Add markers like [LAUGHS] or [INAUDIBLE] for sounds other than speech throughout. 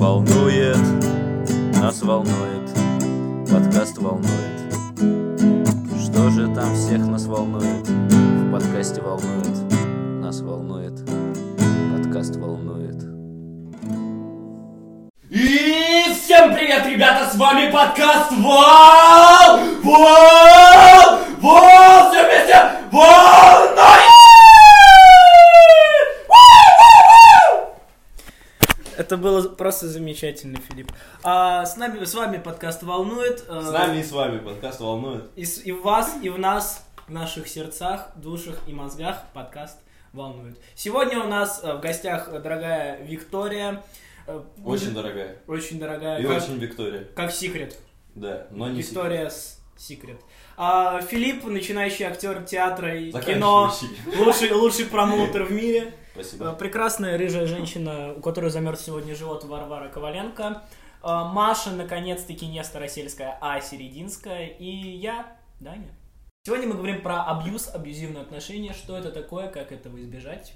волнует, нас волнует, подкаст волнует. Что же там всех нас волнует? В подкасте волнует, нас волнует, подкаст волнует. И всем привет, ребята, с вами подкаст Вал! Вал! Вал! Все вместе! Волнует! Это было просто замечательно, Филипп. А с нами, с вами подкаст волнует. э, С нами и с вами подкаст волнует. И, с- и в вас, и в нас, в наших сердцах, душах и мозгах подкаст волнует. Сегодня у нас э, в гостях дорогая Виктория. э, Очень дорогая. очень дорогая. И как, очень Виктория. как секрет. Да, но не Виктория с секрет. А Филипп, начинающий актер театра и кино, лучший, лучший промоутер в мире. Э, Спасибо. Прекрасная рыжая женщина, у которой замерз сегодня живот Варвара Коваленко. Э, Маша, наконец-таки, не Старосельская, а Серединская. И я, Даня. Сегодня мы говорим про абьюз, абьюзивные отношения. Что это такое, как этого избежать.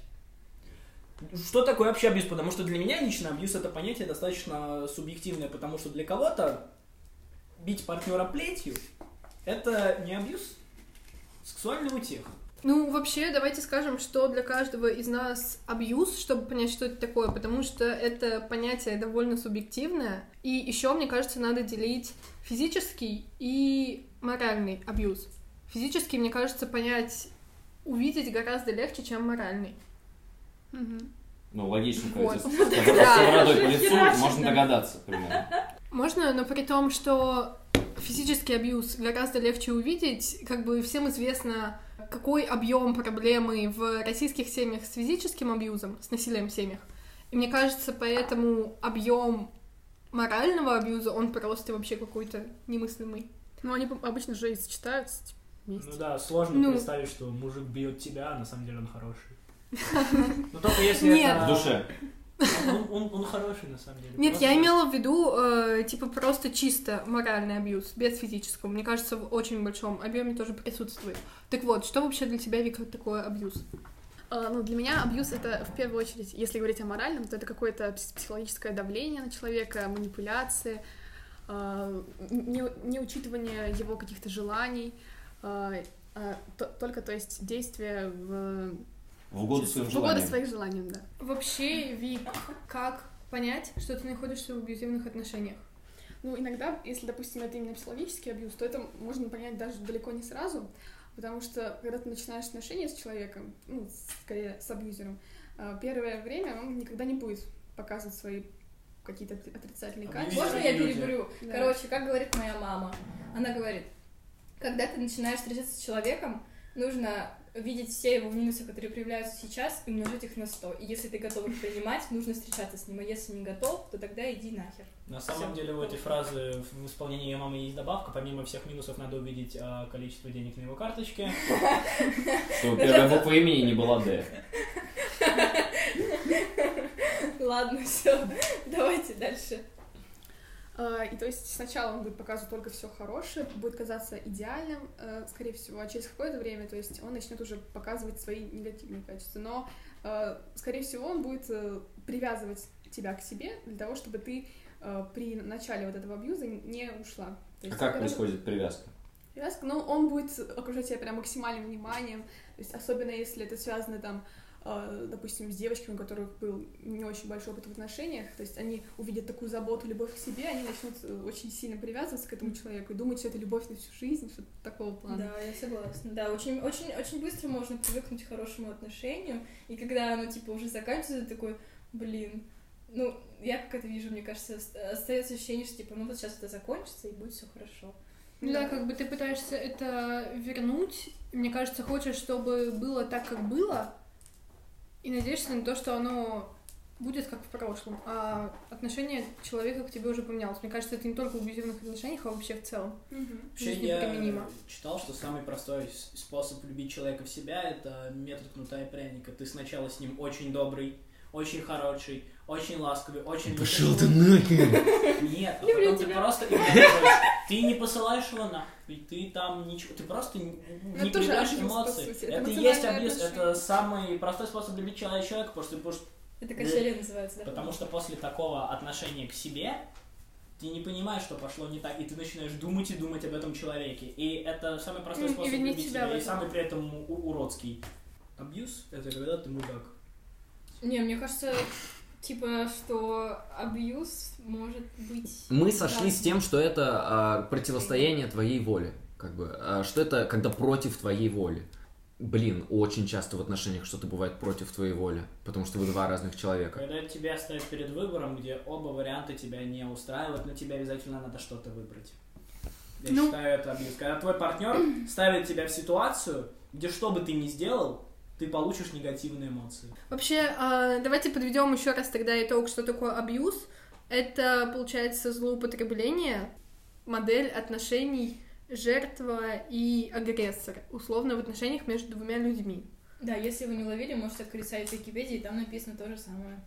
Что такое вообще абьюз? Потому что для меня лично абьюз это понятие достаточно субъективное, потому что для кого-то бить партнера плетью это не абьюз, сексуальный утех. Ну, вообще, давайте скажем, что для каждого из нас абьюз, чтобы понять, что это такое, потому что это понятие довольно субъективное. И еще, мне кажется, надо делить физический и моральный абьюз. Физический, мне кажется, понять, увидеть гораздо легче, чем моральный. Ну, логично, Вот. [LAUGHS] когда Да. по лицу, можно да. догадаться примерно. Можно, но при том, что физический абьюз гораздо легче увидеть, как бы всем известно, какой объем проблемы в российских семьях с физическим абьюзом, с насилием в семьях. И мне кажется, поэтому объем морального абьюза, он просто вообще какой-то немыслимый. Ну, они обычно же и сочетаются типа, вместе. Ну да, сложно Ну. представить, что мужик бьет тебя, а на самом деле он хороший. [LAUGHS] Ну только если Нет. это... В душе. Он, он- он хороший, на самом деле. Нет, Просто- я имела в виду, э, типа, просто чисто моральный абьюз, без физического. Мне кажется, в очень большом объеме тоже присутствует. Так вот, что вообще для тебя, Вика, такое абьюз? А, ну, для меня абьюз — это, в первую очередь, если говорить о моральном, то это какое-то пс- психологическое давление на человека, манипуляции, а, не, неучитывание его каких-то желаний, а, а, то- только, то есть, действие в, В угоду своим в угоду желаниям. своих желаниям, да. Вообще, Вик, как понять, что ты находишься в абьюзивных отношениях? Ну, иногда, если, допустим, это именно психологический абьюз, то это можно понять даже далеко не сразу, потому что, когда ты начинаешь отношения с человеком, ну, скорее с абьюзером, а, первое время он никогда не будет показывать свои какие-то отри- отрицательные качества. Можно я переберу? Да. Короче, как говорит моя мама? Она говорит, когда ты начинаешь встречаться с человеком, нужно видеть все его минусы, которые проявляются сейчас, и умножить их на 100. И если ты готов их принимать, нужно встречаться с ним. А если не готов, то тогда иди нахер. На самом Всё. деле у этой фразы в исполнении ее мамы есть добавка. Помимо всех минусов надо увидеть а, количество денег на его карточке. Чтобы первая буква имени не была Д. Ладно, все, давайте дальше. А, И то есть сначала он будет показывать только все хорошее, будет казаться идеальным, э, скорее всего, а через какое-то время, то есть он начнет уже показывать свои негативные качества. Но, э, скорее всего, он будет э, привязывать тебя к себе для того, чтобы ты при начале вот этого абьюза не ушла. То А есть как когда- происходит привязка? Привязка, ну, он будет окружать тебя прям максимальным вниманием, то есть особенно если это связано там, допустим, с девочками, у которых был не очень большой опыт в отношениях, то есть они увидят такую заботу, любовь к себе, они начнут э, очень сильно привязываться к этому человеку и думать, что это любовь на всю жизнь, что-то такого плана. Да, я согласна. Да, очень, очень, очень быстро можно привыкнуть к хорошему отношению. И когда оно типа уже заканчивается, ты такой, блин, ну, я как это вижу, мне кажется, ост- остается ощущение, что типа, ну вот сейчас это закончится и будет все хорошо. Ну да, как бы ты пытаешься это вернуть. Мне кажется, хочешь, чтобы было так, как было, и надеешься на то, что оно будет как в прошлом, а отношение человека к тебе уже поменялось. Мне кажется, это не только в абьюзивных отношениях, а вообще в целом. В Вообще я применимо. читал, что самый простой способ любить человека в себя это метод кнута и пряника. Ты сначала с ним очень добрый, очень хороший, очень ласковый, очень Пошел ты нахер! Нет, а Люблю потом ты просто. Ты не посылаешь его нахуй, ты там ничего, ты просто не Ну, по эмоции. это и есть абьюз, это самый простой способ любить человека, потому что ты будешь Это качели называется, да? Потому что после такого отношения к себе ты не понимаешь, что пошло не так, и ты начинаешь думать и думать об этом человеке. И это самый простой и способ винить любить себя и самый при этом уродский. Абьюз — это когда ты мудак. Не, мне кажется, типа, что абьюз может быть... Мы сошлись с тем, что это а, противостояние твоей воли. Как бы, а, что это когда против твоей воли. Блин, очень часто в отношениях что-то бывает против твоей воли, потому что вы два разных человека. Когда тебя ставят перед выбором, где оба варианта тебя не устраивают, но тебе обязательно надо что-то выбрать. Я Ну. считаю это абьюз. Когда твой партнер ставит тебя в ситуацию, где что бы ты ни сделал, ты получишь негативные эмоции. Вообще, а, давайте подведем еще раз тогда итог, что такое абьюз. Это, получается, злоупотребление, модель отношений жертва и агрессор, условно в отношениях между двумя людьми. Да, если вы не уловили, можете открыть сайт Википедии, там написано то же самое.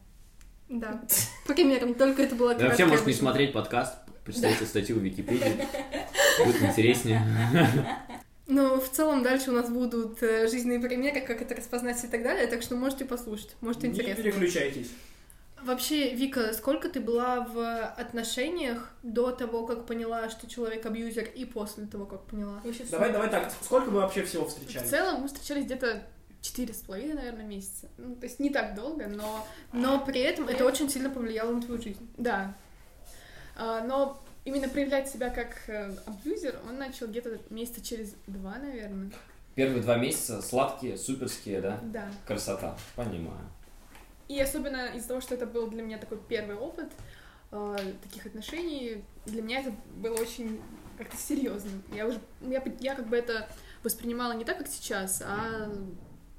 Да, [LAUGHS] примерно, только это было Да, вообще, может, не смотреть подкаст, почитайте статью в Википедии. [LAUGHS] Будет интереснее. [LAUGHS] Ну, в целом, дальше у нас будут э, жизненные примеры, как это распознать и так далее, так что можете послушать, может, Не интересно. переключайтесь. Вообще, Вика, сколько ты была в отношениях до того, как поняла, что человек абьюзер, и после того, как поняла? Вообще Давай, давай так, сколько вы вообще всего В встречались? целом мы встречались где-то четыре с половиной, наверное, месяца. Ну, то есть не так долго, но Но при этом это очень сильно повлияло на твою жизнь. да. А, но именно проявлять себя как э, абьюзер он начал где-то месяца через два, наверное. Первые два месяца сладкие, суперские, да? Да. Красота. Понимаю. И особенно из-за того, что это был для меня такой первый опыт э, таких отношений, для меня это было очень как-то серьезно. Я уже, я, я как бы это воспринимала не так, как сейчас, а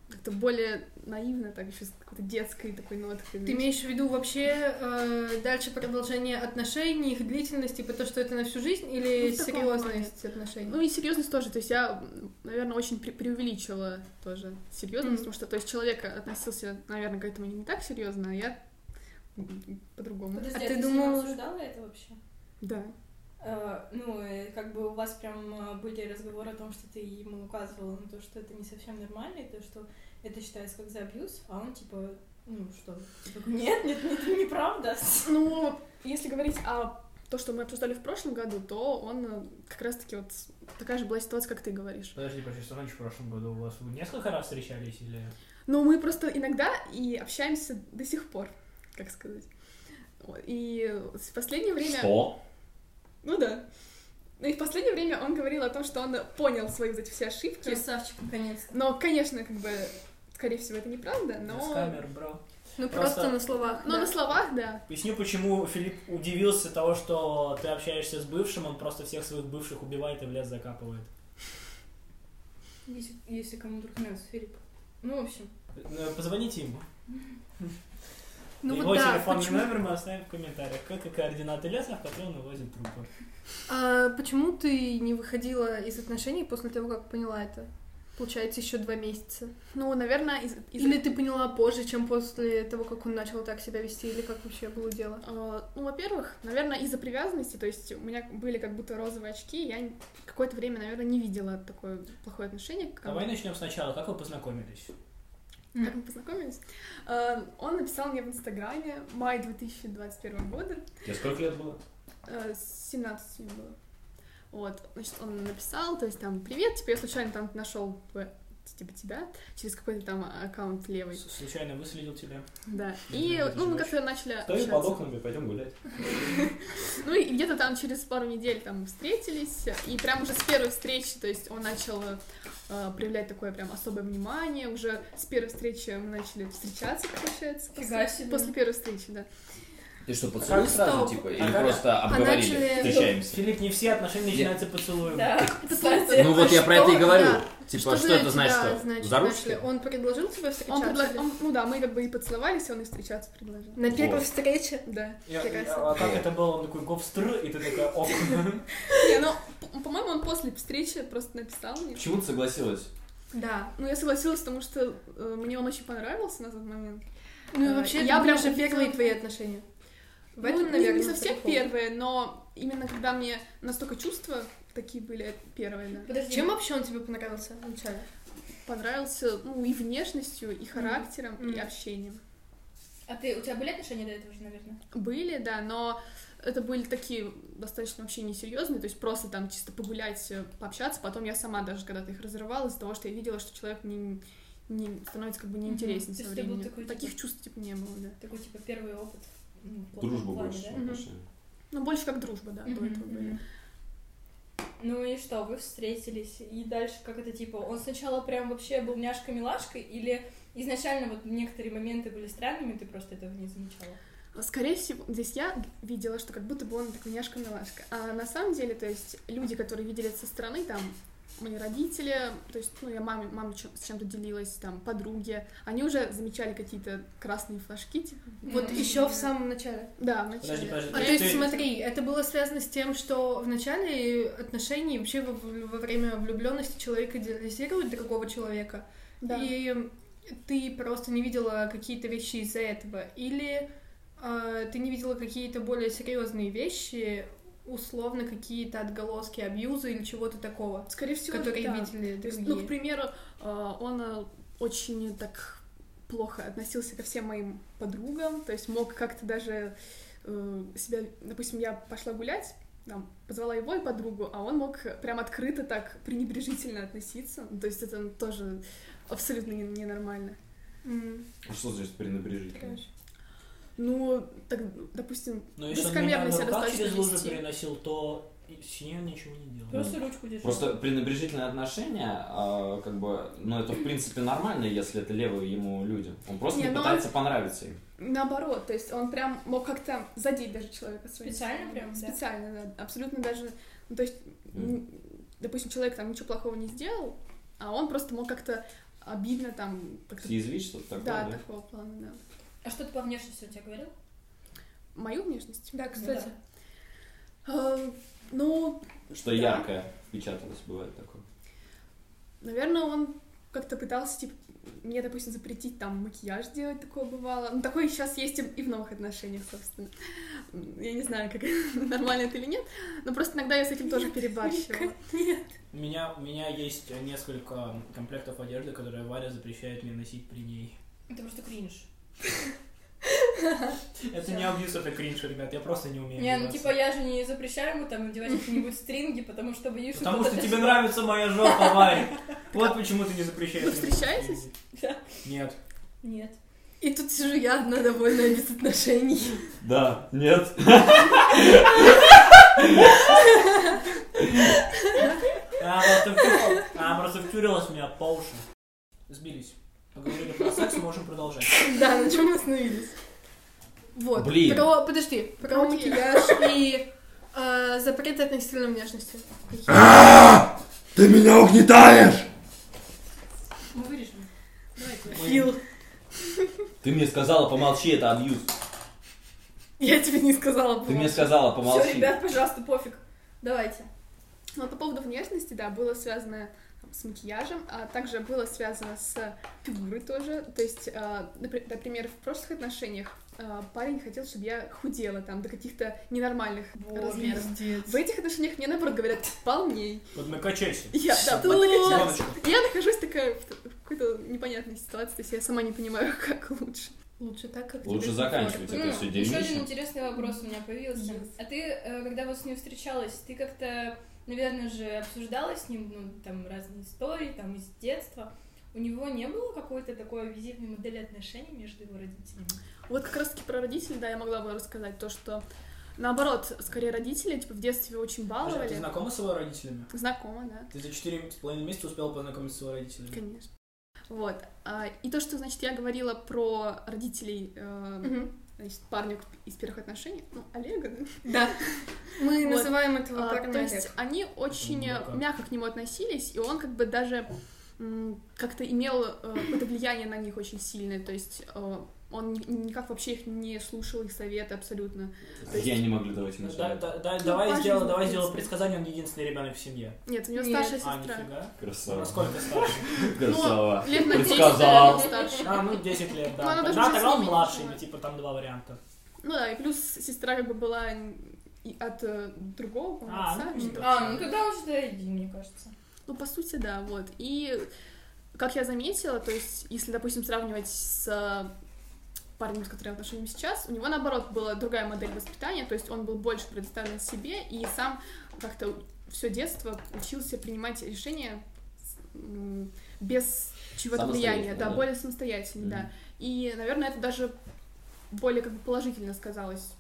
как-то более наивно, так еще с какой-то детской такой ноткой. Ты имеешь в виду вообще э, дальше продолжение отношений, их длительность, типа то, что это на всю жизнь, или Ну, серьезность отношений? Ну и серьезность тоже, то есть я, наверное, очень пре- преувеличила тоже серьезность, Мгм. потому что, то есть человек относился, наверное, к этому не так серьезно, а я по-другому. Подожди, А а ты ты, думала... обсуждала это вообще? Да. Э, ну, как бы у вас прям э, были разговоры о том, что ты ему указывала на то, что это не совсем нормально, и то, что это считается как за абьюз, а он типа, ну что, типа, нет, нет, нет, это неправда. [LAUGHS] Ну, если говорить о то, что мы обсуждали в прошлом году, то он э, как раз-таки вот такая же была ситуация, как ты говоришь. Подожди, подожди, что значит в прошлом году? У вас вы несколько раз встречались или... Но мы просто иногда и общаемся до сих пор, как сказать. И в последнее время... Что? Ну да. Ну и в последнее время он говорил о том, что он понял свои вот эти все ошибки. Красавчик, наконец-то. Но, конечно, как бы, скорее всего, это неправда, Без но... камер, бро. Ну Просто- просто на словах. Но да. на словах, да. Поясню, почему Филипп удивился того, что ты общаешься с бывшим, он просто всех своих бывших убивает и в лес закапывает. Если, если кому вдруг нравится Филипп. Ну, в общем. Э, Позвоните ему. [LAUGHS] Ну Его вот да, телефонный почему, номер мы оставим в комментариях, как и координаты леса, в который он увозит трупы. а, почему ты не выходила из отношений после того, как поняла это? Получается, еще два месяца. Ну, наверное, из... из- Или ты поняла позже, чем после того, как он начал так себя вести, или как вообще было дело? э, Ну, во-первых, наверное, из-за привязанности, то есть у меня были как будто розовые очки, я какое-то время, наверное, не видела такое плохое отношение. к Давай начнем сначала. Как вы познакомились? Как мы познакомились? Э, Он написал мне в Инстаграме май 2021 года, Тебе сколько лет было? э, 17 мне было. Вот, значит, он написал, то есть там, привет, типа я случайно там нашел типа тебя через какой-то там аккаунт левый. С- Случайно выследил тебя. Да. И, ну, мы как-то начали Стою под окнами, пойдем гулять. [LAUGHS] Ну и где-то там через пару недель там встретились, и прям уже с первой встречи, то есть он начал э, проявлять такое прям особое внимание, уже с первой встречи мы начали встречаться, получается, после, после первой встречи, да. Ты что, поцелуй Как сразу, стоп? типа? А Или как- просто обговорили? начали- Встречаемся. Филипп, не все отношения Я- начинаются поцелуем. Да, кстати. Ну вот я про Что? это и говорю. Типа, что для это значит? что? значит, За ручки? Он предложил тебе Он встречаться? предла- или- он- ну да, мы как бы и поцеловались, и он и встречаться предложил. На первой Вот. встрече? Да. Я- я- а как это было? Он такой говстр, и ты такая ок. [LAUGHS] Не, ну, по-моему, он после встречи просто написал мне. Почему ты согласилась? Да. Ну, я согласилась, потому что э, мне он очень понравился на тот момент. Ну и Э, вообще, я прям же первые твои отношения. В этом, Ну, наверное, не совсем прикол. первые, но именно когда мне настолько чувства такие были первые, да. Подожди. Чем вообще он тебе понравился вначале? Понравился, ну, и внешностью, и характером, и Мгм. общением. А ты, у тебя были отношения до этого же, наверное? Были, да, но это были такие достаточно вообще несерьезные, то есть просто там чисто погулять, э, пообщаться. Потом я сама даже когда-то их разрывала из-за того, что я видела, что человек не, не становится как бы неинтересен. То со временем. такой, Таких типа- чувств типа не было, да. Такой, типа, первый опыт. Ну, Дружба плане, больше, да? отношения. Ну, больше как дружба, да, до этого были. Ну и что, вы встретились, и дальше как это типа, он сначала прям вообще был няшкой-милашкой, или изначально вот некоторые моменты были странными, ты просто этого не замечала? Скорее всего, здесь я видела, что как будто бы он такой няшка-милашка. А на самом деле, то есть люди, которые видели это со стороны, там, мои родители, то есть, ну, я маме, маме чем- с чем-то делилась, там, подруги, они уже замечали какие-то красные флажки, типа. Вот еще в самом начале. Да, в Подожди, начале. подожди. А ты- то есть, ты- смотри, это было связано с тем, что в начале отношений вообще во, во время влюбленности человек идеализирует другого человека, Да. и ты просто не видела какие-то вещи из-за этого, или э, ты не видела какие-то более серьезные вещи, условно какие-то отголоски абьюза или чего-то такого, Скорее всего, которые да. видели То есть, другие. ну, к примеру, э, он э, очень так плохо относился ко всем моим подругам, то есть мог как-то даже э, себя, допустим, я пошла гулять, там, позвала его и подругу, а он мог прям открыто так пренебрежительно относиться, Ну, то есть это тоже абсолютно не- ненормально. М. А что значит пренебрежительно? Ну, так, допустим, Но он на себя достаточно через лужу вести. переносил, то с он ничего не делал. Просто ручку держи. Просто пренебрежительное отношение, а, как бы, ну это в принципе нормально, если это левые ему люди. Он просто Не, не пытается понравиться им. наоборот, то есть он прям мог как-то задеть даже человека своим. Специально прям, да? Специально, да. Абсолютно даже, ну, то есть, м, допустим, человек там ничего плохого не сделал, а он просто мог как-то обидно там... Как-то... Съязвить что-то такое, Да, да? такого плана, да. А что ты по внешности он тебе говорил? Мою внешность? Да, кстати. Э, ну, Что Да. яркое впечаталось, бывает такое. наверное, он как-то пытался, типа, мне, допустим, запретить там макияж делать, такое бывало. Ну, такое сейчас есть и в новых отношениях, собственно. Я не знаю, как [LAUGHS] нормально это или нет, но просто иногда я с этим тоже перебарщивала. У меня, у меня есть несколько комплектов одежды, которые Варя запрещает мне носить при ней. Это просто кринж. Это не абьюз, это кринж, ребят, я просто не умею Не, ну типа я же не запрещаю ему там надевать какие-нибудь стринги, потому что боюсь, что Потому что тебе нравится моя жопа, Варя. [LAUGHS] Вот почему ты не запрещаешь. Вы встречаетесь? Да. Нет. Нет. И тут сижу я одна довольная без отношений. Да, нет. [LAUGHS] Она просто, втюрилась- она просто втюрилась в меня по уши. Сбились. Поговорили про секс, можем продолжать. Да, на чем мы остановились? Вот. Блин. Про, подожди, про макияж и э, запреты относительно внешности. Ты меня угнетаешь! Мы вырежем. Фил, Ты мне сказала, помолчи, это абьюз. я тебе не сказала. Ты мне помолчи. сказала, Все, помолчи. ребят, пожалуйста, пофиг. Давайте. Ну, по поводу внешности, да, было связано с макияжем, а также было связано с фигурой тоже. То есть, напри- например, в прошлых отношениях э, парень хотел, чтобы я худела там до каких-то ненормальных размеров. Пиздец. В этих отношениях мне, наоборот, говорят, полней. Вот накачайся. Я, да. Иваночка. Я нахожусь такая в, какой-то непонятной ситуации, то есть я сама не понимаю, [LAUGHS] как лучше. Лучше так, как Лучше тебе заканчивать это все М, Еще один дерьмище. интересный вопрос у меня появился. Yes. А ты, э, когда вот с ним встречалась, ты как-то, наверное же, обсуждала с ним, ну, там, разные истории, там, из детства. У него не было какой-то такой визитной модели отношений между его родителями? Вот как раз-таки про родителей, да, я могла бы рассказать то, что наоборот, скорее родители, типа, в детстве очень Подожди, а баловали. ты знакома с его родителями? Знакома, да. Ты за четыре с половиной месяца успела познакомиться с его родителями? Конечно. Вот. А, и то, что, значит, я говорила про родителей э, Мгм. Значит, парня из первых отношений, ну, Олега, да? Да. Мы Вот. называем этого А, парня то есть Олег. они очень э, мудака. мягко к нему относились, и он как бы даже как-то имел э, какое-то влияние на них очень сильное, то есть э, он ни- никак вообще их не слушал, их советы абсолютно. То есть- Я не могли давать ему Да, да, да, Ну, давай сделай, давай сделай предсказание, он единственный ребенок в семье. Нет, у него Нет. старшая А, сестра. нифига. Красава. Насколько старше? [LAUGHS] Красава. Лет на 10, Предсказал. наверное, старше. А, ну 10 лет, Ну, да. она Да, уже тогда он младший, ну, типа там два варианта. Ну да, и плюс сестра как бы была от э, другого по-моему, А, отца. ну, что-то. А, ну тогда всегда один, мне кажется. Ну, по сути, да, вот. И как я заметила, то есть, если, допустим, сравнивать с парнем, с которым я в сейчас, у него, наоборот, была другая модель воспитания, то есть он был больше предоставлен себе и сам как-то все детство учился принимать решения без чего-то влияния, да, да. более самостоятельно, да. И, наверное, это даже более как бы положительно сказалось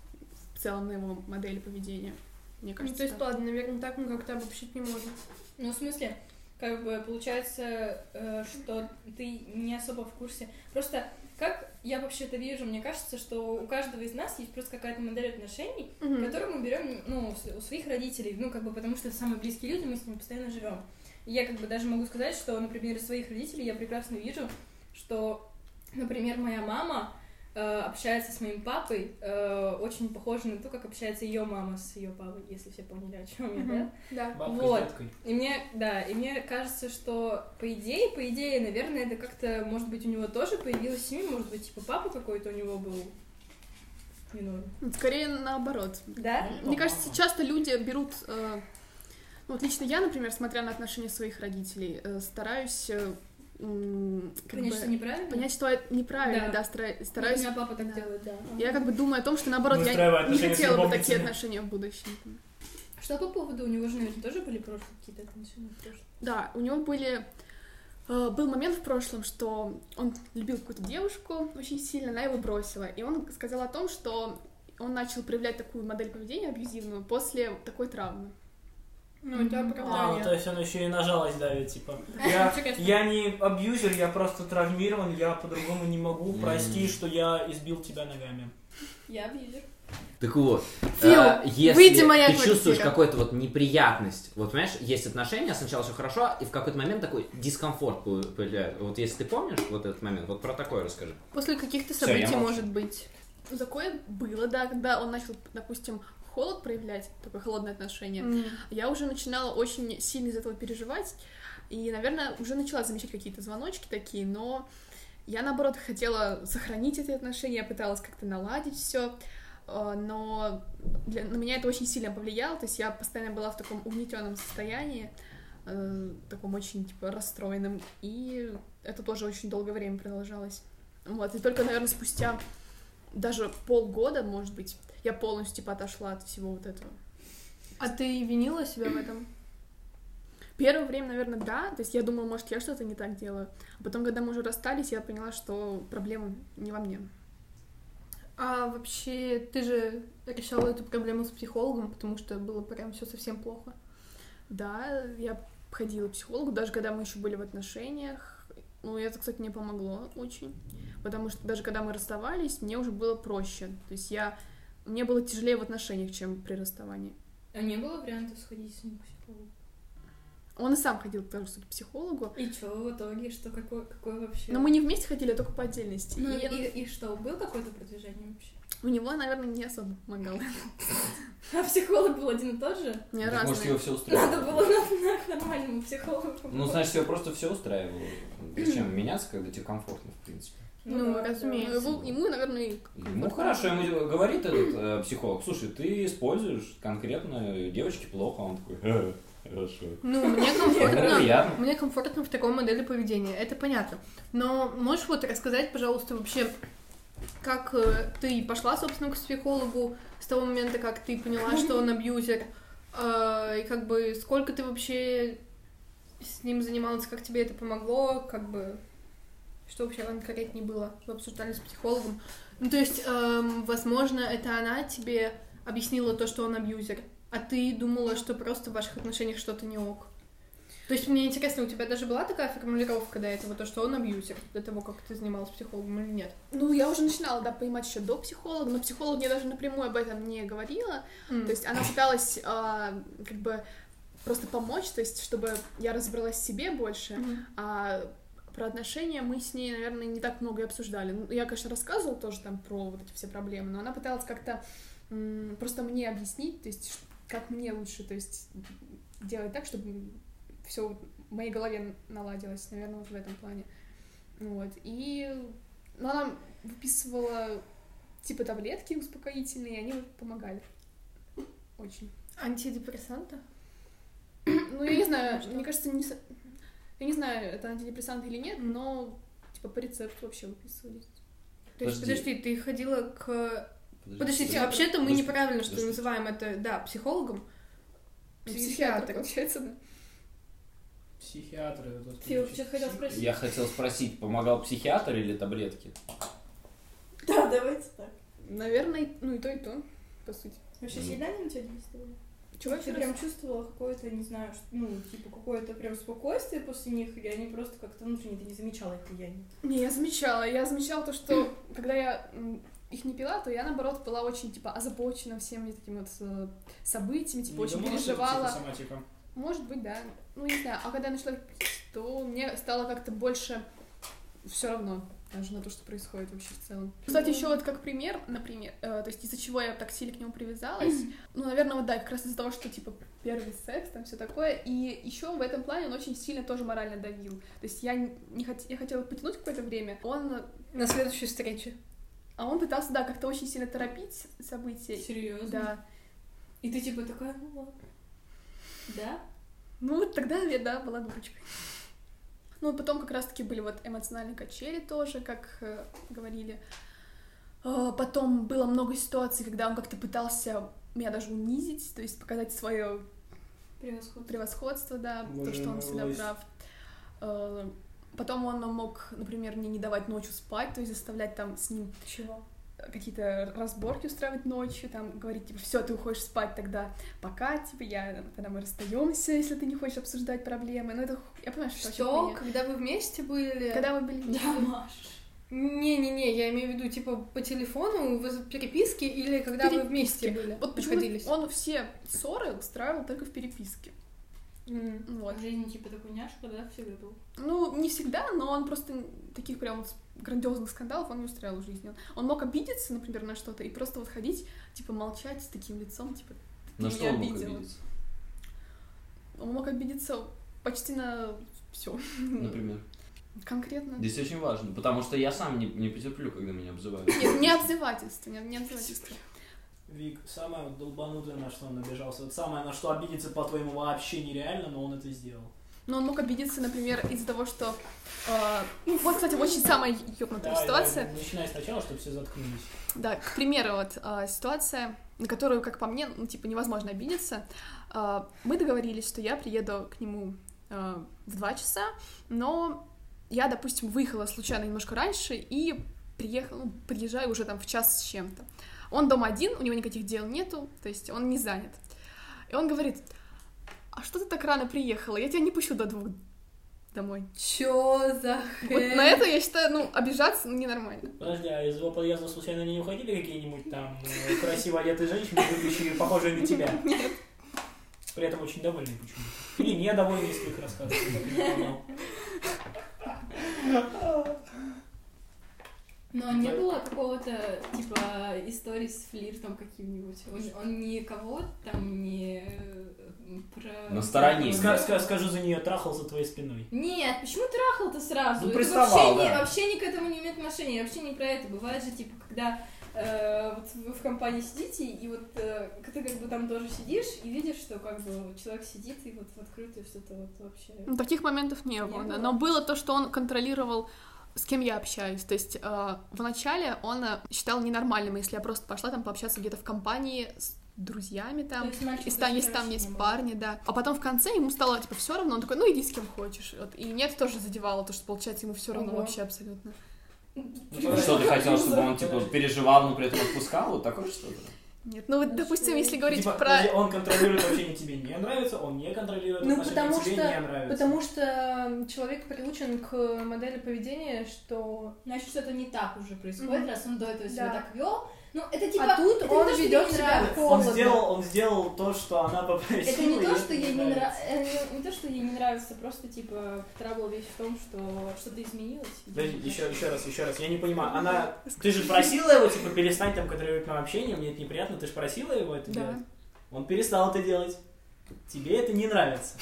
в целом на его модели поведения. Мне Ну, кажется. то есть, так. ладно, наверное, так мы как-то обобщить не можем. Ну, в смысле, как бы получается, э, что ты не особо в курсе. Просто как я вообще это вижу, мне кажется, что у каждого из нас есть просто какая-то модель отношений, Мгм. которую мы берем, ну, у своих родителей, ну, как бы, потому что это самые близкие люди, мы с ними постоянно живем. И я, как бы, даже могу сказать, что, например, из своих родителей я прекрасно вижу, что, например, моя мама общается с моим папой э, очень похоже на то, как общается ее мама с ее папой, если все поняли, о чем я, да? Да. Бабка Вот. И мне, да, и мне кажется, что по идее, по идее, наверное, это как-то, может быть, у него тоже появилась семья, может быть, типа папа какой-то у него был. Не норм. Скорее наоборот. Да? Мне кажется, часто люди берут... э, ну, вот лично я, например, смотря на отношения своих родителей, э, стараюсь Конечно, бы неправильно. понять, что неправильно, Да. да, стараюсь... У меня папа так да. делает, да. Я как бы думаю о том, что наоборот, я Выстраивая не хотела бы такие отношения в будущем. Что по поводу, у него же, наверное, тоже были прошлые какие-то отношения в прошлом? Да, у него были... э, Был момент в прошлом, что он любил какую-то девушку очень сильно, она его бросила. И он сказал о том, что он начал проявлять такую модель поведения абьюзивную после такой травмы. Ну, это А, оправдание. то есть он еще и на жалость давит, типа. [LAUGHS] Я, Интересно. я не абьюзер, я просто травмирован, я по-другому не могу. Прости, что я избил тебя ногами. Я абьюзер. Так вот, Фил, э, если выйди, моя ты квартира. чувствуешь какую-то вот неприятность, вот понимаешь, есть отношения, сначала все хорошо, и в какой-то момент такой дискомфорт по- появляется. Вот если ты помнишь вот этот момент, вот про такое расскажи. После каких-то событий, молчу. может быть. Такое было, да, когда он начал, допустим, холод проявлять, такое холодное отношение. М. Я уже начинала очень сильно из этого переживать, и, наверное, уже начала замечать какие-то звоночки такие, но я, наоборот, хотела сохранить эти отношения, я пыталась как-то наладить все, но для- на меня это очень сильно повлияло, то есть я постоянно была в таком угнетенном состоянии, э, таком очень, типа, расстроенном, и это тоже очень долгое время продолжалось. Вот, и только, наверное, спустя даже полгода, может быть, я полностью, типа, отошла от всего вот этого. А ты винила себя в этом? Первое время, наверное, да. То есть я думала, может, я что-то не так делаю. А потом, когда мы уже расстались, я поняла, что проблема не во мне. А вообще, ты же решала эту проблему с психологом, потому что было прям все совсем плохо. Да, я ходила к психологу, даже когда мы еще были в отношениях. Ну, это, кстати, мне помогло очень. Потому что даже когда мы расставались, мне уже было проще. То есть я... Мне было тяжелее в отношениях, чем при расставании. А не было вариантов сходить с ним к психологу? Он и сам ходил тоже кстати, к психологу. И чё в итоге? Что, какой, какой вообще? Но мы не вместе ходили, а только по отдельности. Ну, И и, и что, был какое-то продвижение вообще? у него, наверное, не особо помогало. [LAUGHS] А психолог был один и тот же? Не Так, может, его все устраивало? Надо было на, на нормальному психологу. Ну, значит, его просто все устраивало. Зачем меняться, когда тебе комфортно, в принципе? Ну, да, разумеется. Ну, ему, ему, наверное, и Ну хорошо, ему говорит этот э, психолог, слушай, ты используешь конкретно девочке плохо, он такой, «Э, хорошо. Ну, мне Ну, комфортно. Мне комфортно в такой модели поведения, это понятно. Но можешь вот рассказать, пожалуйста, вообще, как э, ты пошла, собственно, к психологу с того момента, как ты поняла, что [LAUGHS] он абьюзер, э, и как бы сколько ты вообще с ним занималась, как тебе это помогло, как бы что вообще конкретнее было, вы обсуждали с психологом. Ну, то есть, эм, возможно, это она тебе объяснила то, что он абьюзер, а ты думала, что просто в ваших отношениях что-то не ок. То есть мне интересно, у тебя даже была такая формулировка до этого, то, что он абьюзер, до того, как ты занималась психологом или нет? Ну, я уже начинала, да, понимать еще до психолога, но психолог мне даже напрямую об этом не говорила. М. То есть она пыталась а, как бы просто помочь, то есть чтобы я разобралась в себе больше, Мгм. а про отношения мы с ней, наверное, не так много и обсуждали. Ну, Я, конечно, рассказывала тоже там про вот эти все проблемы, но она пыталась как-то м, просто мне объяснить, то есть как мне лучше, то есть делать так, чтобы все в моей голове наладилось, наверное, вот в этом плане. Вот. И ну, она выписывала типа таблетки успокоительные, и они помогали. Очень. Антидепрессанты? Ну, я не знаю, мне кажется, не... Я не знаю, это антидепрессанты или нет, но типа по рецепту вообще выписывались. То есть, Подожди. ты ходила к... Подожди, Подождите, подожди. вообще-то мы Подожди, неправильно, что подожди. называем это, да, психологом. Психиатр, получается, да. Психиатр это тот, Фил, что-то хотел спросить? Я хотел спросить, помогал психиатр или таблетки? Да, давайте так. Наверное, ну и то, и то, по сути. Вообще, свидание на тебя действовали? Чего Ты прям чувствовала какое-то, не знаю, что- ну, типа, какое-то прям спокойствие после них, или они просто как-то внутренне ты не замечала их влияние? Не, я замечала. Я замечала то, что [CLEARS THROAT] когда я их не пила, то я, наоборот, была очень, типа, озабочена всеми такими вот э, событиями, типа, Не очень думала, что это переживала. психосоматика? Может быть, да. Ну, не знаю. А когда я начала пить, то мне стало как-то больше все равно даже на то, что происходит вообще в целом. Кстати, еще вот как пример, например, э, то есть из-за чего я так сильно к нему привязалась, ну, наверное, вот да, как раз из-за того, что, типа, первый секс, там все такое, и еще в этом плане он очень сильно тоже морально давил. То есть я не, хот- я хотела потянуть какое-то время, он, На следующей встрече. а он пытался, да, как-то очень сильно торопить события. Серьезно? Да. И ты типа такая, ну ладно. Да? Ну, вот тогда я, да, была дурочкой. Ну, потом как раз-таки были вот эмоциональные качели тоже, как э, говорили. Э, потом было много ситуаций, когда он как-то пытался меня даже унизить, то есть показать свое Превосходно. превосходство, да, то, Боже что он всегда прав. Э, Потом он мог, например, мне не давать ночью спать, то есть заставлять там с ним Чего? Какие-то разборки устраивать ночью, там говорить, типа, все, ты уходишь спать тогда, пока, типа, я, когда мы расстаемся, если ты не хочешь обсуждать проблемы. Ну, это, я понимаю, что, Что? Когда вы вместе были? Когда мы были вместе. Да, Маш. Не-не-не, я имею в виду, типа, по телефону, в переписке или когда вы вместе были? Вот почему он все ссоры устраивал только в переписке. М. Вот. В жизни типа такой няшка, да, всегда был. Ну, не всегда, но он просто таких прям вот грандиозных скандалов он не устраивал в жизни. Он, он мог обидеться, например, на что-то и просто вот ходить, типа, молчать с таким лицом, типа, ты На меня что он мог обидела. обидеться? Он мог обидеться почти на все. Например. Конкретно. Здесь очень важно, потому что я сам не, не потерплю, когда меня обзывают. Нет, не обзывательство, не, не обзывательство. Вик, самое долбанутое, на что он обижался, вот самое, на что обидеться, по-твоему, вообще нереально, но он это сделал. Но он мог обидеться, например, из-за того, что... э, ну, вот, кстати, очень самая ёбнутая Давай, ситуация. давай, начинай сначала, чтобы все заткнулись. Да, к примеру, вот э, ситуация, на которую, как по мне, ну, типа, невозможно обидеться. Э, мы договорились, что я приеду к нему э, в два часа, но я, допустим, выехала случайно немножко раньше и приехала, ну, приезжаю уже там в час с чем-то. Он дома один, у него никаких дел нету, то есть он не занят. И он говорит, а что ты так рано приехала? Я тебя не пущу до двух домой. Чё за Вот хрень? на это, я считаю, ну, обижаться ну, ненормально. Подожди, а из его подъезда случайно не уходили какие-нибудь там э, красиво одетые женщины, выглядящие похожие на тебя? Нет. При этом очень довольны почему-то. Или недовольны, если их рассказывать, [LAUGHS] я так и не понял. Но не было какого-то, типа, истории с флиртом каким-нибудь? Он, он никого там не э, про... На стороне. Ска- ска- Скажу за нее, трахал за твоей спиной. Нет, почему трахал-то сразу? Ну, это приставал, вообще, не, да. вообще ни к этому не имеет отношения, вообще не про это. Бывает же, типа, когда э, вот вы в компании сидите, и вот э, ты как бы там тоже сидишь, и видишь, что как бы человек сидит, и вот в открытую что-то вот вообще... Ну, таких моментов не, Не было, было? да. Но было то, что он контролировал, с кем я общаюсь. То есть э, вначале он э, считал ненормальным, если я просто пошла там пообщаться где-то в компании с друзьями там, есть мальчик если там, если есть парни, да. А потом в конце ему стало типа все равно, он такой, ну иди с кем хочешь. Вот. И меня это тоже задевало, то, что получается ему все равно Ого. вообще абсолютно. Что ты хотел, чтобы он типа переживал, но при этом отпускал? Вот такое что-то? Нет, ну вот, допустим, если говорить Типа, про... он контролирует общение тебе не нравится, он не контролирует Ну, потому тебе что- не нравится. Потому что человек приучен к модели поведения, что... Значит, что-то не так уже происходит, Мгм. раз он до этого себя Да. так вел. Ну, это типа... а тут это он то, ведет себя нравится. Он холодно. сделал, он сделал то, что она попросила. Это не то, что ей не нравится. нравится, не то, что ей не нравится, просто типа трабл вещь в том, что что-то изменилось. Подожди, еще, еще раз, еще раз, я не понимаю. Она. Ты же просила его, типа, перестань там контролировать мое общение, мне это неприятно, ты же просила его это Да. делать. Он перестал это делать. Тебе это не нравится.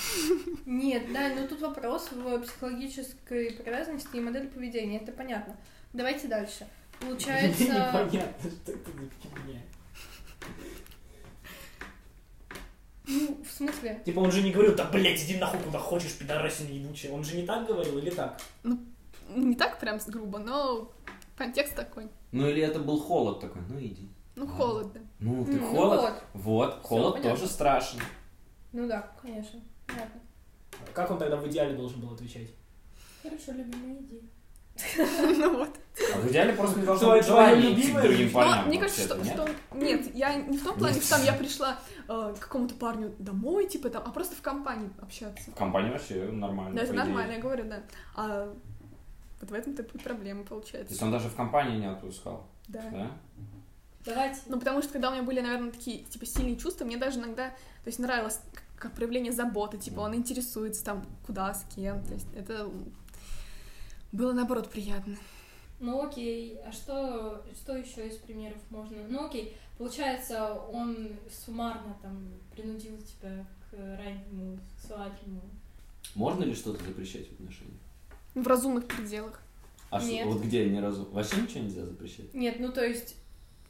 Нет, да, но тут вопрос в психологической привязанности и модели поведения, это понятно. Давайте дальше. Мне Получается... [LAUGHS] непонятно, что это за фигня. Ну, в смысле? Типа он же не говорил, да, блядь, иди нахуй куда хочешь, пидорасина ебучая. Он же не так говорил или так? Не так прям грубо, но Контекст такой. Ну или это был холод такой, ну иди. Ну, Ладно. холодно. Ну ты Ну холод, вот. вот, холод понятно. тоже страшен. Ну да, конечно. Понятно. Как он тогда в идеале должен был отвечать? Хорошо, любимая, иди. [LAUGHS] Ну вот. А в идеале просто не должно быть желания идти к другим парням. Мне кажется, что, нет? что- Нет, я не в том плане, что там я [LAUGHS] пришла э, к какому-то парню домой, типа там, а просто в компании общаться. В компании вообще нормально. Да, это нормально, я говорю, да. А вот в этом-то и проблема То получается. есть он даже в компании не отпускал, Да. да? Давайте. Ну, потому что когда у меня были, наверное, такие, типа, сильные чувства, мне даже иногда, то есть, нравилось как проявление заботы, типа, он интересуется там, куда, с кем, то есть, это было, наоборот, приятно. Ну окей, а что, что еще из примеров можно? Ну окей, получается, он суммарно там принудил тебя к раннему сексуальному. Можно ли что-то запрещать в отношениях? В разумных пределах. А что, Нет. вот где не разу... Вообще ничего нельзя запрещать? Нет, ну то есть,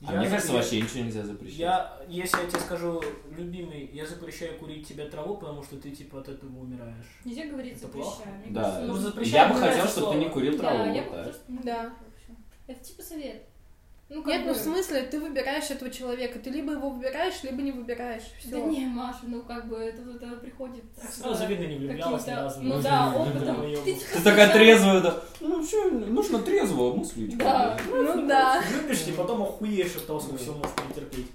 А Я мне кажется, запре- вообще ничего нельзя запрещать. Я, если я тебе скажу, любимый, я запрещаю курить тебе траву, потому что ты типа от этого умираешь. нельзя говорить Это запрещаю. Да. кажется, Ну, запрещать Я бы хотел, чтобы ты не курил Да, траву. я вот бы так. просто Да. Это типа совет. Ну, как Нет, ну бы- в смысле, ты выбираешь этого человека. Ты либо его выбираешь, либо не выбираешь. Все. Да не, Маша, ну как бы это, это приходит... Сразу видно, не влюблялась ни каким-то- разу. Ну да, опытом. Ты такая трезвая, да? Ну что, нужно трезво мыслить. Да. Ну да. Любишь, и потом охуеешь от того, сколько всего можешь перетерпеть.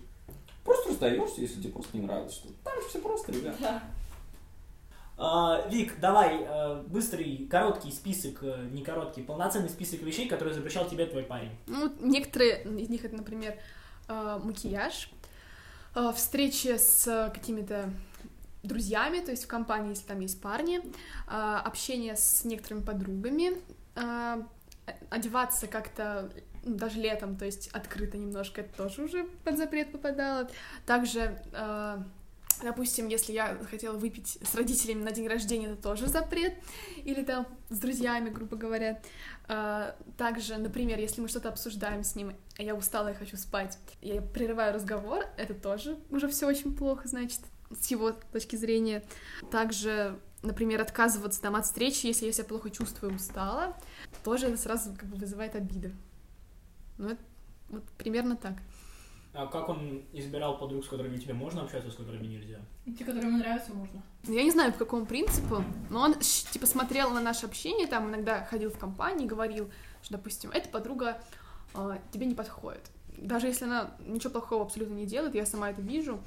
Просто расстаешься, если тебе просто не нравится что-то. Там же все просто, ребят. Да. А, Вик, давай э, быстрый, короткий список, э, не короткий, полноценный список вещей, которые запрещал тебе твой парень. Ну, некоторые из них, это, например, э, макияж, встречи с какими-то друзьями, то есть в компании, если там есть парни, общение с некоторыми подругами, одеваться как-то ну, даже летом, то есть открыто немножко, это тоже уже под запрет попадало. Также, допустим, если я хотела выпить с родителями на день рождения, это тоже запрет. Или там с друзьями, грубо говоря. Э, Также, например, если мы что-то обсуждаем с ним, а я устала и хочу спать, я прерываю разговор, это тоже уже все очень плохо, значит, с его точки зрения. Также, например, отказываться там от встречи, если я себя плохо чувствую, устала, тоже это сразу как бы вызывает обиды. Ну, это вот примерно так. А как он избирал подруг, с которыми тебе можно общаться, с которыми нельзя? Те, которые ему нравятся, можно. Ну, Я не знаю, по какому принципу, но он, типа, смотрел на наше общение, там, иногда ходил в компании, говорил, что, допустим, эта подруга а, тебе не подходит. Даже если она ничего плохого абсолютно не делает, я сама это вижу,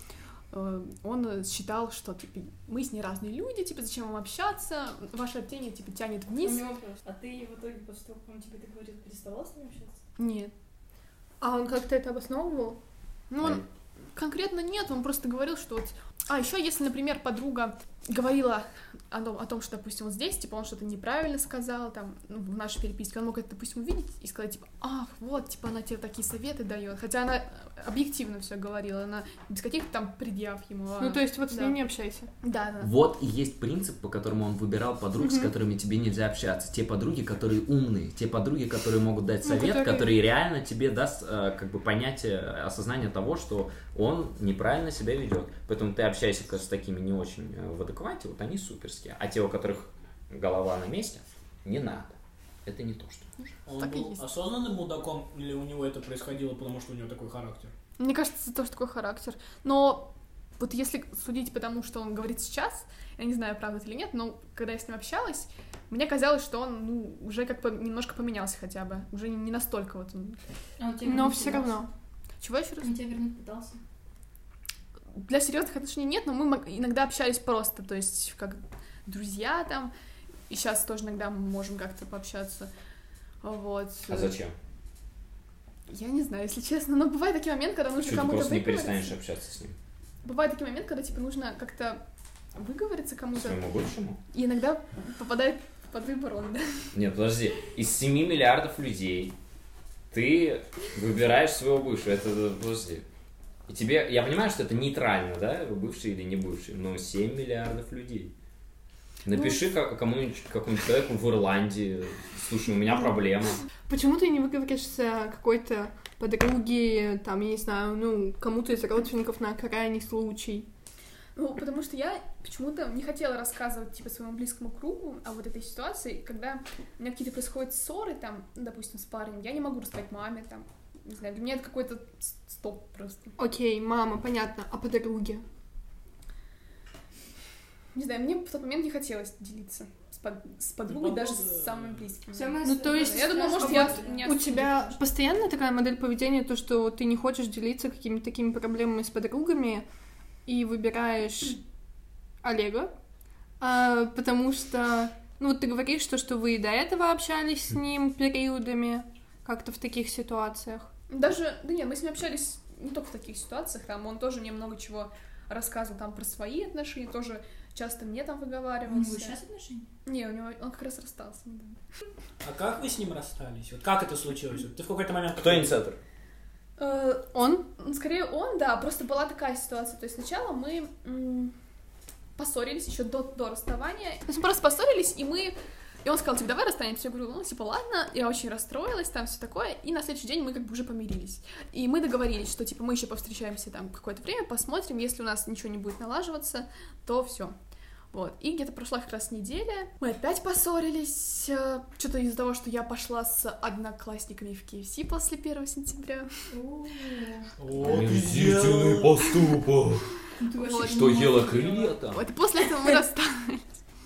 э, он считал, что, типа, мы с ней разные люди, типа, зачем вам общаться, ваше общение, типа, тянет У вниз. меня вопрос. А ты в итоге после того, как он тебе это говорил, переставал с ним общаться? Нет. А он как-то это обосновывал? Ну, он конкретно нет, он просто говорил, что вот... А, еще если, например, подруга говорила о том, о том, что, допустим, вот здесь, типа, он что-то неправильно сказал, там, ну, в нашей переписке, он мог это, допустим, увидеть и сказать, типа, ах, вот, типа, она тебе такие советы дает. Хотя она объективно все говорила, она без каких-то там предъяв ему. а- Ну, то есть вот с да. ним не общайся. Да, да. Вот и есть принцип, по которому он выбирал подруг, с которыми тебе нельзя общаться. Те подруги, которые умные, те подруги, которые могут дать Ну, совет, которые- который реально тебе даст э, как бы понятие, осознание того, что он неправильно себя ведет. Поэтому ты общаешься с такими не очень э, в адеквате, вот они суперские. А те, у которых голова на месте, не надо. Это не то, что нужно. Он Так был есть. осознанным мудаком или у него это происходило, потому что у него такой характер? Мне кажется, это тоже такой характер. Но вот если судить по тому, что он говорит сейчас, я не знаю, правда это или нет, но когда я с ним общалась, мне казалось, что он, ну, уже как бы немножко поменялся хотя бы. Уже не настолько вот он. А он тебя Но все пытался? равно. Чего еще раз? Он тебя вернуть пытался? Для серьезных отношений нет, но мы иногда общались просто, то есть как друзья там, и сейчас тоже иногда мы можем как-то пообщаться. Вот. А зачем? Я не знаю, если честно, но бывают такие моменты, когда нужно кому-то просто не перестанешь общаться с ним? Бывают такие моменты, когда типа нужно как-то выговориться кому-то, Своему бывшему? и иногда попадает под выбор он, да. Нет, подожди. Из 7 миллиардов людей ты выбираешь своего бывшего. Это, подожди. И тебе, я понимаю, что это нейтрально, да, бывший или не бывший, но 7 миллиардов людей. Напиши ка- кому-нибудь, какому-нибудь человеку в Ирландии, слушай, у меня проблема. Почему ты не выговоришься какой-то подруге, там, я не знаю, ну, кому-то из родственников на крайний случай? Ну, потому что я почему-то не хотела рассказывать, типа, своему близкому кругу о вот этой ситуации, когда у меня какие-то происходят ссоры, там, допустим, с парнем, я не могу рассказать маме, там, не знаю, для меня это какой-то стоп просто. Окей, мама, понятно. А подруги? Не знаю, мне в тот момент не хотелось делиться с, под- с подругой, даже с самыми близкими. Самое Ну, то есть, Я думаю, может, я... вот У тебя постоянно такая модель поведения, то, что ты не хочешь делиться какими-то такими проблемами с подругами и выбираешь Олега, а, потому что, ну, вот ты говоришь, что, что вы и до этого общались с ним периодами, как-то в таких ситуациях. Даже, да нет, мы с ним общались не только в таких ситуациях, там он тоже мне много чего рассказывал там про свои отношения, тоже часто мне там У выговаривался. него сейчас отношения? Не, у него он как раз расстался недавно. А как вы с ним расстались? Вот как это случилось? Вот ты в какой-то момент... Кто инициатор? Э, Он? Скорее он, да, просто была такая ситуация. То есть сначала мы м, поссорились еще до, до расставания. Мы просто поссорились, и мы... И он сказал, типа, давай расстанемся. Я говорю, ну, типа, ладно. Я очень расстроилась, там все такое. И на следующий день мы как бы уже помирились. И мы договорились, что, типа, мы еще повстречаемся там какое-то время, посмотрим. Если у нас ничего не будет налаживаться, то все. Вот. И где-то прошла как раз неделя. Мы опять поссорились. Что-то из-за того, что я пошла с одноклассниками в KFC после 1 сентября. Омерзительный поступок. Что ела крылья там? Вот, и после этого мы расстались.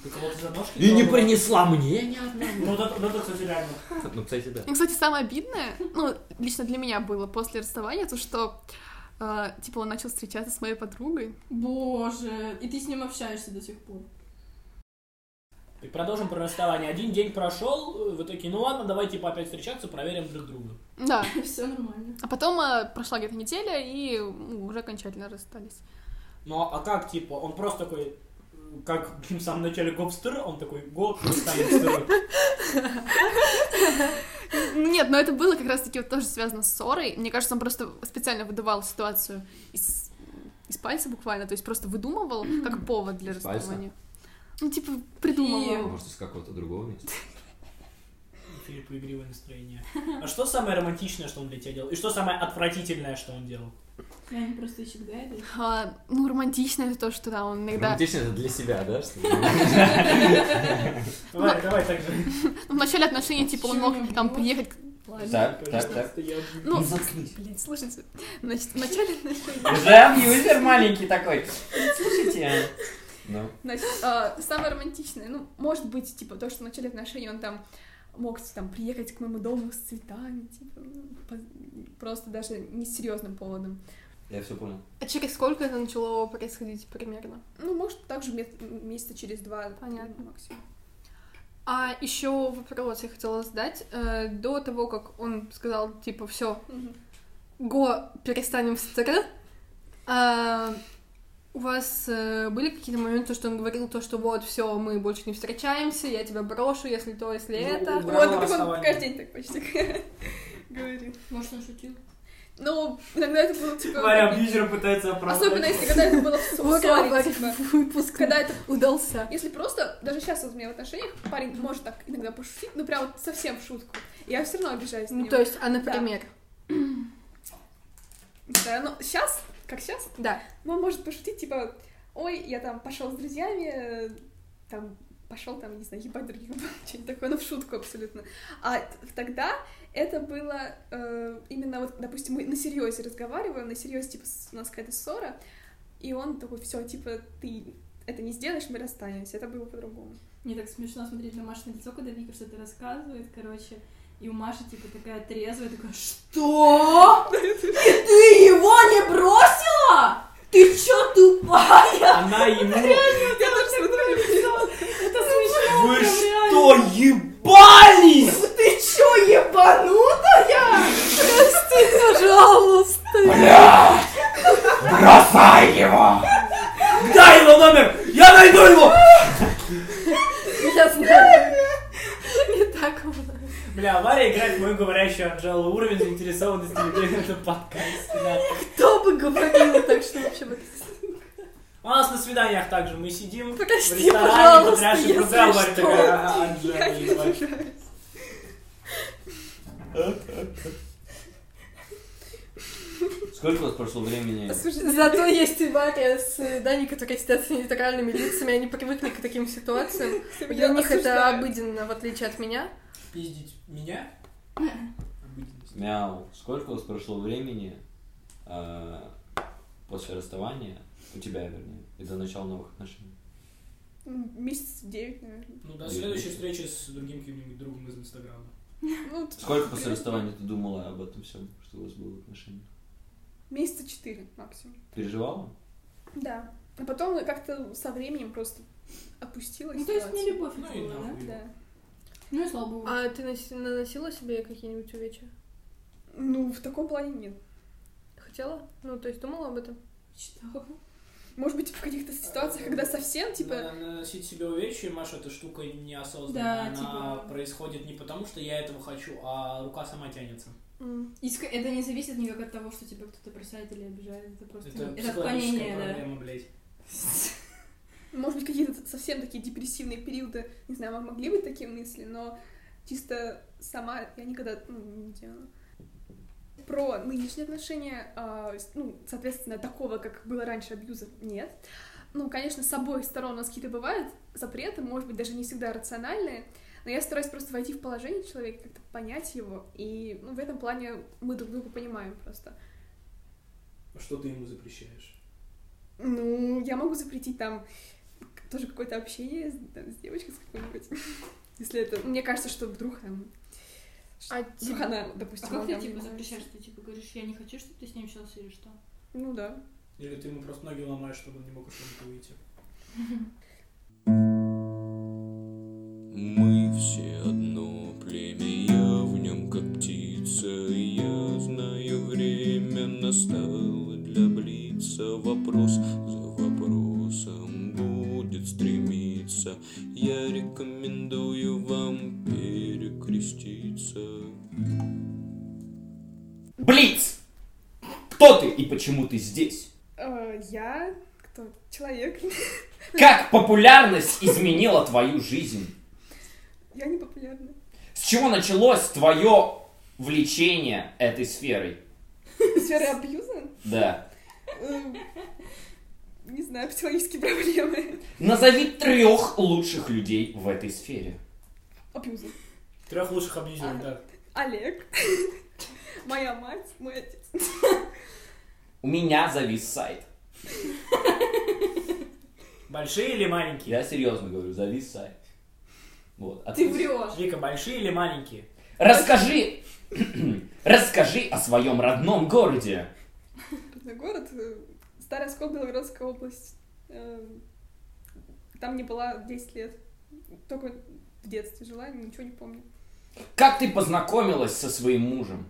Ты кого-то за ножки И не принесла мне ни одного. Ну, это, ну, это, кстати, реально. Ну, кстати, да. И, кстати, самое обидное, ну, лично для меня было после расставания, то, что, э, типа, он начал встречаться с моей подругой. Боже, и ты с ним общаешься до сих пор. И продолжим про расставание. Один день прошел, вы такие, ну ладно, давай типа опять встречаться, проверим друг друга. Да. [LAUGHS] Все нормально. А потом э, прошла где-то неделя, и ну, уже окончательно расстались. Ну а как типа, он просто такой, как [LAUGHS] в самом начале гопстер, он такой, гоп, станет Нет, но это было как раз-таки вот тоже связано с ссорой. Мне кажется, он просто специально выдавал ситуацию из, из пальца буквально, то есть просто выдумывал как повод для расставания. Ну, типа, придумывал. Может, из какого-то другого места? [LAUGHS] Филиппу игривое настроение. А что самое романтичное, что он для тебя делал? И что самое отвратительное, что он делал? Они просто всегда это... А, ну, романтично это то, что да, он иногда... Романтично это для себя, да? что ли? [LAUGHS] Давай, давай так же. Ну, в начале отношений, типа, он мог там приехать... Так, так, так. Ну, блин, слушайте, значит, в начале отношений... Уже абьюзер маленький такой. Слушайте. Ну, Значит, а, самое романтичное, ну, может быть, типа, то, что в начале отношений он там мог там приехать к моему дому с цветами, типа, ну, по- просто даже не с серьезным поводом. я все понял. А через сколько это начало происходить примерно? Ну, может, также ме- месяца через два Понятно. максимум. А еще вопрос я хотела задать. Э, до того, как он сказал, типа, все, го, перестанем с а, у вас э, были какие-то моменты, что он говорил то, что вот, все, мы больше не встречаемся, я тебя брошу, если то, если Ну, это. Вот, он каждый день так почти [LAUGHS] говорит. Может, он шутил? Ну, иногда это было, типа... Варя абьюзер пытается оправдать. Особенно, если когда это было в ссо- в ссоре, типа. выпуск Когда это удался. Если просто, даже сейчас вот у меня в отношениях парень может так иногда пошутить, ну прям вот совсем в шутку. Я все равно обижаюсь на Ну, него. то есть, а например, Да, ну сейчас, как сейчас, да. он может пошутить, типа, ой, я там пошел с друзьями, там пошел там, не знаю, ебать других, [LAUGHS] что-нибудь такое, ну в шутку абсолютно. А тогда это было э, именно вот, допустим, мы на серьезе разговариваем, на серьезе, типа, у нас какая-то ссора, и он такой, все, типа, ты это не сделаешь, мы расстанемся. Это было по-другому. Мне так смешно смотреть на Машино лицо, когда Вика что-то рассказывает, короче. И у Маши, типа, такая трезвая, такая, что? И [LAUGHS] ты его не бросила? Ты чё, тупая? Она ему... Это смешно, Вы что, ебались? Ты чё, ебанутая? Пожалуйста. Бросай его! Дай его номер! Я найду его! Я знаю. Не так было. Бля, Варя играет в мою говорящую Анжелу. Уровень заинтересованности людей в этом подкасте. да. Кто бы говорил так, что вообще бы... У нас на свиданиях также мы сидим в Прости, ресторане, пожалуйста, потрясший если программ, Варя что. такая, «А, Анжела, ебать». Сколько у вас прошло времени? Слушай, Зато есть и Варя с Даней, которые сидят с нейтральными лицами, они привыкли к таким ситуациям. Для них это обыденно, в отличие от меня. Пиздить меня? Мяу. Сколько у вас прошло времени э, после расставания, у тебя, вернее, и до начала новых отношений? месяц девять, наверное. Ну, до следующей встречи с другим каким-нибудь другом из Инстаграма. [LAUGHS] Ну, Сколько [LAUGHS] после расставания ты думала об этом всем, что у вас было в отношениях? Месяца четыре максимум. Переживала? Да. А потом как-то со временем просто отпустила Ну, то есть не любовь Ну была, да? Да. Ну и слава богу. А ты наносила себе какие-нибудь увечья? Ну, в таком плане нет. Хотела? Ну, то есть думала об этом? Что? Может быть, в каких-то ситуациях, когда совсем, типа, На- Наносить себе увечья, Маша, эта штука неосознанная. Да, Она типа- происходит не потому, что я этого хочу, а рука сама тянется. И это не зависит никак от того, что тебя кто-то бросает или обижает. Это просто Это это психологическая отклонение, да. проблема, блядь. [LAUGHS] может быть, какие-то совсем такие депрессивные периоды, не знаю, мо- могли быть такие мысли, но чисто сама я никогда ну, не делала. Про нынешние отношения, а, ну, соответственно, такого, как было раньше, абьюза нет. Ну, конечно, с обоих сторон у нас какие-то бывают запреты, может быть, даже не всегда рациональные, но я стараюсь просто войти в положение человека, как-то понять его, и ну, в этом плане мы друг друга понимаем просто. А Что ты ему запрещаешь? Ну, я могу запретить там тоже какое-то общение с, там, с девочкой с какой-нибудь. [LAUGHS] Если это... Мне кажется, что вдруг там... А Вдруг тебе- она, А допустим... как она ты типа запрещаешь? Ты типа говоришь, я не хочу, чтобы ты с ним общался или что? Ну да. Или ты ему просто ноги ломаешь, чтобы он не мог комнаты выйти? Мы все одно племя, я в нем как птица, я знаю, время настало для блица. Вопрос будет стремиться. Я рекомендую вам перекреститься. Блиц! Кто ты и почему ты здесь? Э, я... Кто? Человек. [LAUGHS] Как популярность изменила твою жизнь? я не популярна. С чего началось твое влечение этой сферой? [LAUGHS] Сфера абьюза? Да. Э, Не знаю, психологические проблемы. Назови трех лучших людей в этой сфере. Абьюза. Трех лучших абьюзеров, да. Олег. Моя мать, мой отец. У меня завис сайт. Большие или маленькие? Я серьезно говорю, завис сайт. Вот. Ты врешь. Вика, большие или маленькие? Расскажи, [CLEARS THROAT] расскажи о своем родном городе. Родной город, э, Старая Скол, Белгородская область. Э, Там не была 10 лет. Только в детстве жила, ничего не помню. Как ты познакомилась со своим мужем?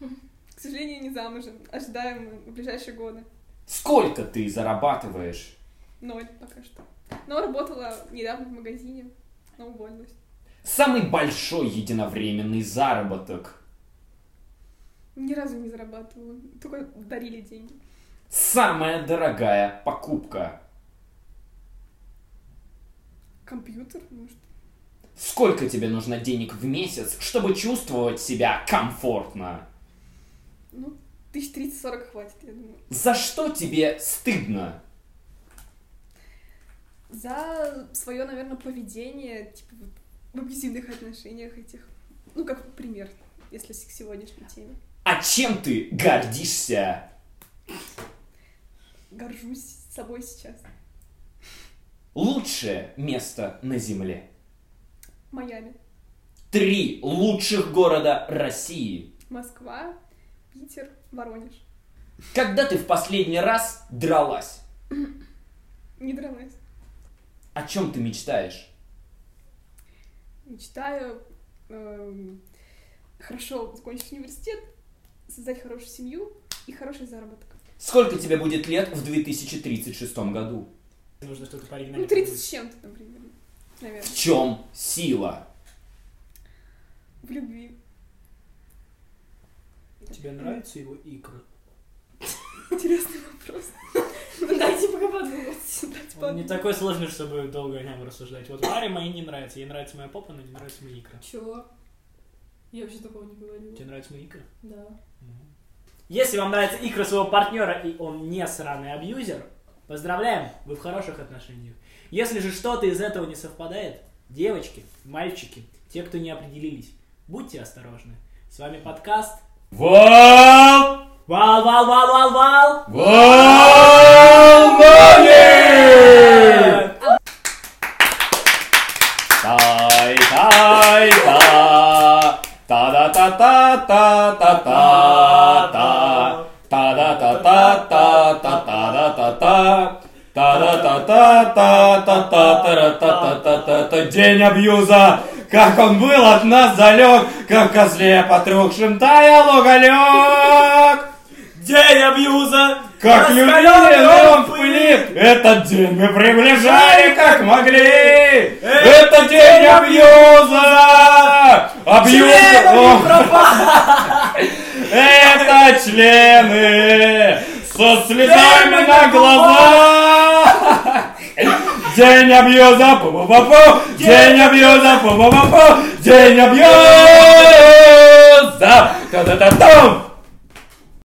К сожалению, не замужем. Ожидаем в ближайшие годы. Сколько ты зарабатываешь? Ноль пока что. Но работала недавно в магазине, но уволилась. Самый большой единовременный заработок. Ни разу не зарабатывала. Только дарили деньги. Самая дорогая покупка. Компьютер, может. Сколько тебе нужно денег в месяц, чтобы чувствовать себя комфортно? Ну, тысяч тридцать-сорок хватит, я думаю. За что тебе стыдно? За свое, наверное, поведение, типа, вот, в абьюзивных отношениях этих. Ну, как пример, если к сегодняшней теме. А чем ты гордишься? Горжусь собой сейчас. Лучшее место на Земле. Майами. Три лучших города России. Москва, Питер, Воронеж. Когда ты в последний раз дралась? [CLEARS THROAT] Не дралась. О чем ты мечтаешь? Мечтаю эм, хорошо закончить университет, создать хорошую семью и хороший заработок. Сколько тебе будет лет в 2036 году? Нужно что-то Ну, пооригинальнее. 30 с чем-то, например. Наверное. В чем сила? В любви. Тебе нравятся его икры? Интересный вопрос. Дайте пока подумать. Он не такой сложный, чтобы долго о нем рассуждать. Вот Варе мои не нравятся. Ей нравится моя попа, но не нравятся мои икры. Чего? Я вообще такого не говорила. Тебе нравятся мои икры? Да. Если вам нравится икра своего партнера, и он не сраный абьюзер, поздравляем, вы в хороших отношениях. Если же что-то из этого не совпадает, девочки, мальчики, те, кто не определились, будьте осторожны. С вами подкаст Вал! Вал, вал, вал, вал, вал! Волнение! Тай, тай, та, та Та-да-та-та-та-та-та-та-та-та-та-та. День абьюза, как он был от нас далек, как козле потрухшим таял уголек. День абьюза! Как любили он в пыли. этот день мы приближали как могли. Это день абьюза! Абьюза! Это члены со слезами на глазах. День абьюза, пу-пу-пу-пу, день абьюза, пу-пу-пу-пу, день абьюза. Та-та-та-там.